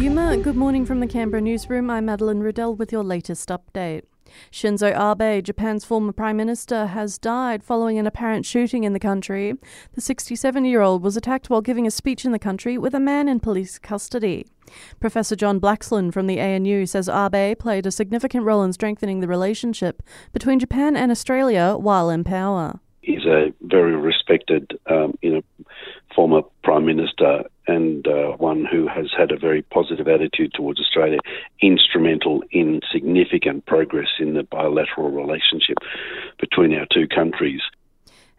Yuma, good morning from the Canberra newsroom. I'm Madeline Riddell with your latest update. Shinzo Abe, Japan's former prime minister, has died following an apparent shooting in the country. The 67 year old was attacked while giving a speech in the country with a man in police custody. Professor John Blaxland from the ANU says Abe played a significant role in strengthening the relationship between Japan and Australia while in power. He's a very respected, um, you know, former prime minister and uh, one who has had a very positive attitude towards Australia, instrumental in significant progress in the bilateral relationship between our two countries.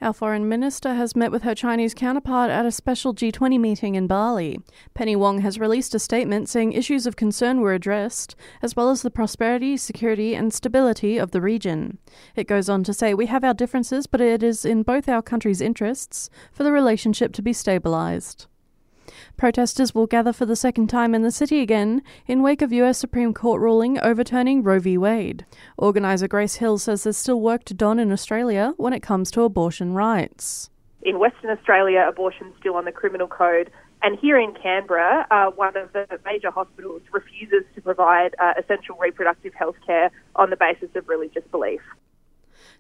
Our foreign minister has met with her Chinese counterpart at a special G20 meeting in Bali. Penny Wong has released a statement saying issues of concern were addressed, as well as the prosperity, security, and stability of the region. It goes on to say, We have our differences, but it is in both our countries' interests for the relationship to be stabilized. Protesters will gather for the second time in the city again in wake of US Supreme Court ruling overturning Roe v. Wade. Organiser Grace Hill says there's still work to done in Australia when it comes to abortion rights. In Western Australia, abortion's still on the criminal code. And here in Canberra, uh, one of the major hospitals refuses to provide uh, essential reproductive health care on the basis of religious belief.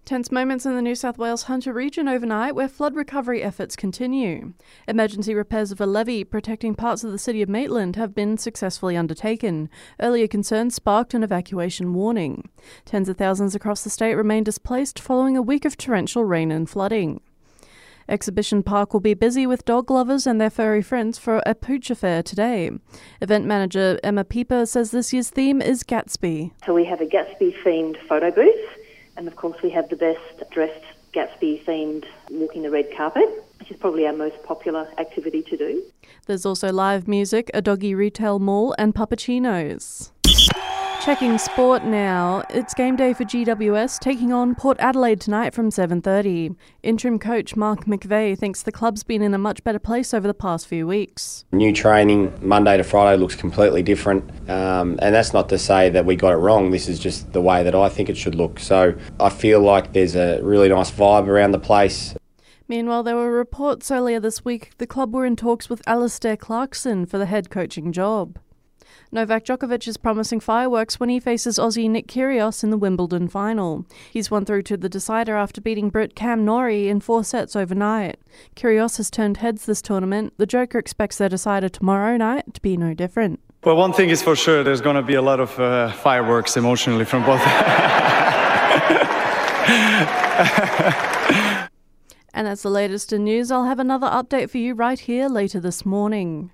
Tense moments in the New South Wales Hunter region overnight where flood recovery efforts continue. Emergency repairs of a levee protecting parts of the city of Maitland have been successfully undertaken. Earlier concerns sparked an evacuation warning. Tens of thousands across the state remain displaced following a week of torrential rain and flooding. Exhibition Park will be busy with dog lovers and their furry friends for a pooch affair today. Event manager Emma Pieper says this year's theme is Gatsby. So we have a Gatsby themed photo booth and of course, we have the best dressed Gatsby themed walking the red carpet, which is probably our most popular activity to do. There's also live music, a doggy retail mall, and puppuccinos. Checking sport now. It's game day for GWS taking on Port Adelaide tonight from 7:30. Interim coach Mark McVeigh thinks the club's been in a much better place over the past few weeks. New training Monday to Friday looks completely different, um, and that's not to say that we got it wrong. This is just the way that I think it should look. So I feel like there's a really nice vibe around the place. Meanwhile, there were reports earlier this week the club were in talks with Alastair Clarkson for the head coaching job. Novak Djokovic is promising fireworks when he faces Aussie Nick Kyrgios in the Wimbledon final. He's won through to the decider after beating Brit Cam Norrie in four sets overnight. Kyrgios has turned heads this tournament. The Joker expects their decider tomorrow night to be no different. Well, one thing is for sure, there's going to be a lot of uh, fireworks emotionally from both. and that's the latest in news. I'll have another update for you right here later this morning.